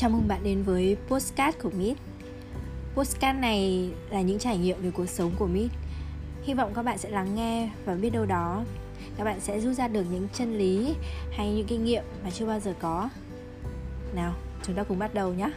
Chào mừng bạn đến với Postcard của Mít Postcard này là những trải nghiệm về cuộc sống của Mít Hy vọng các bạn sẽ lắng nghe và biết đâu đó Các bạn sẽ rút ra được những chân lý hay những kinh nghiệm mà chưa bao giờ có. Nào, chúng ta cùng bắt đầu nhé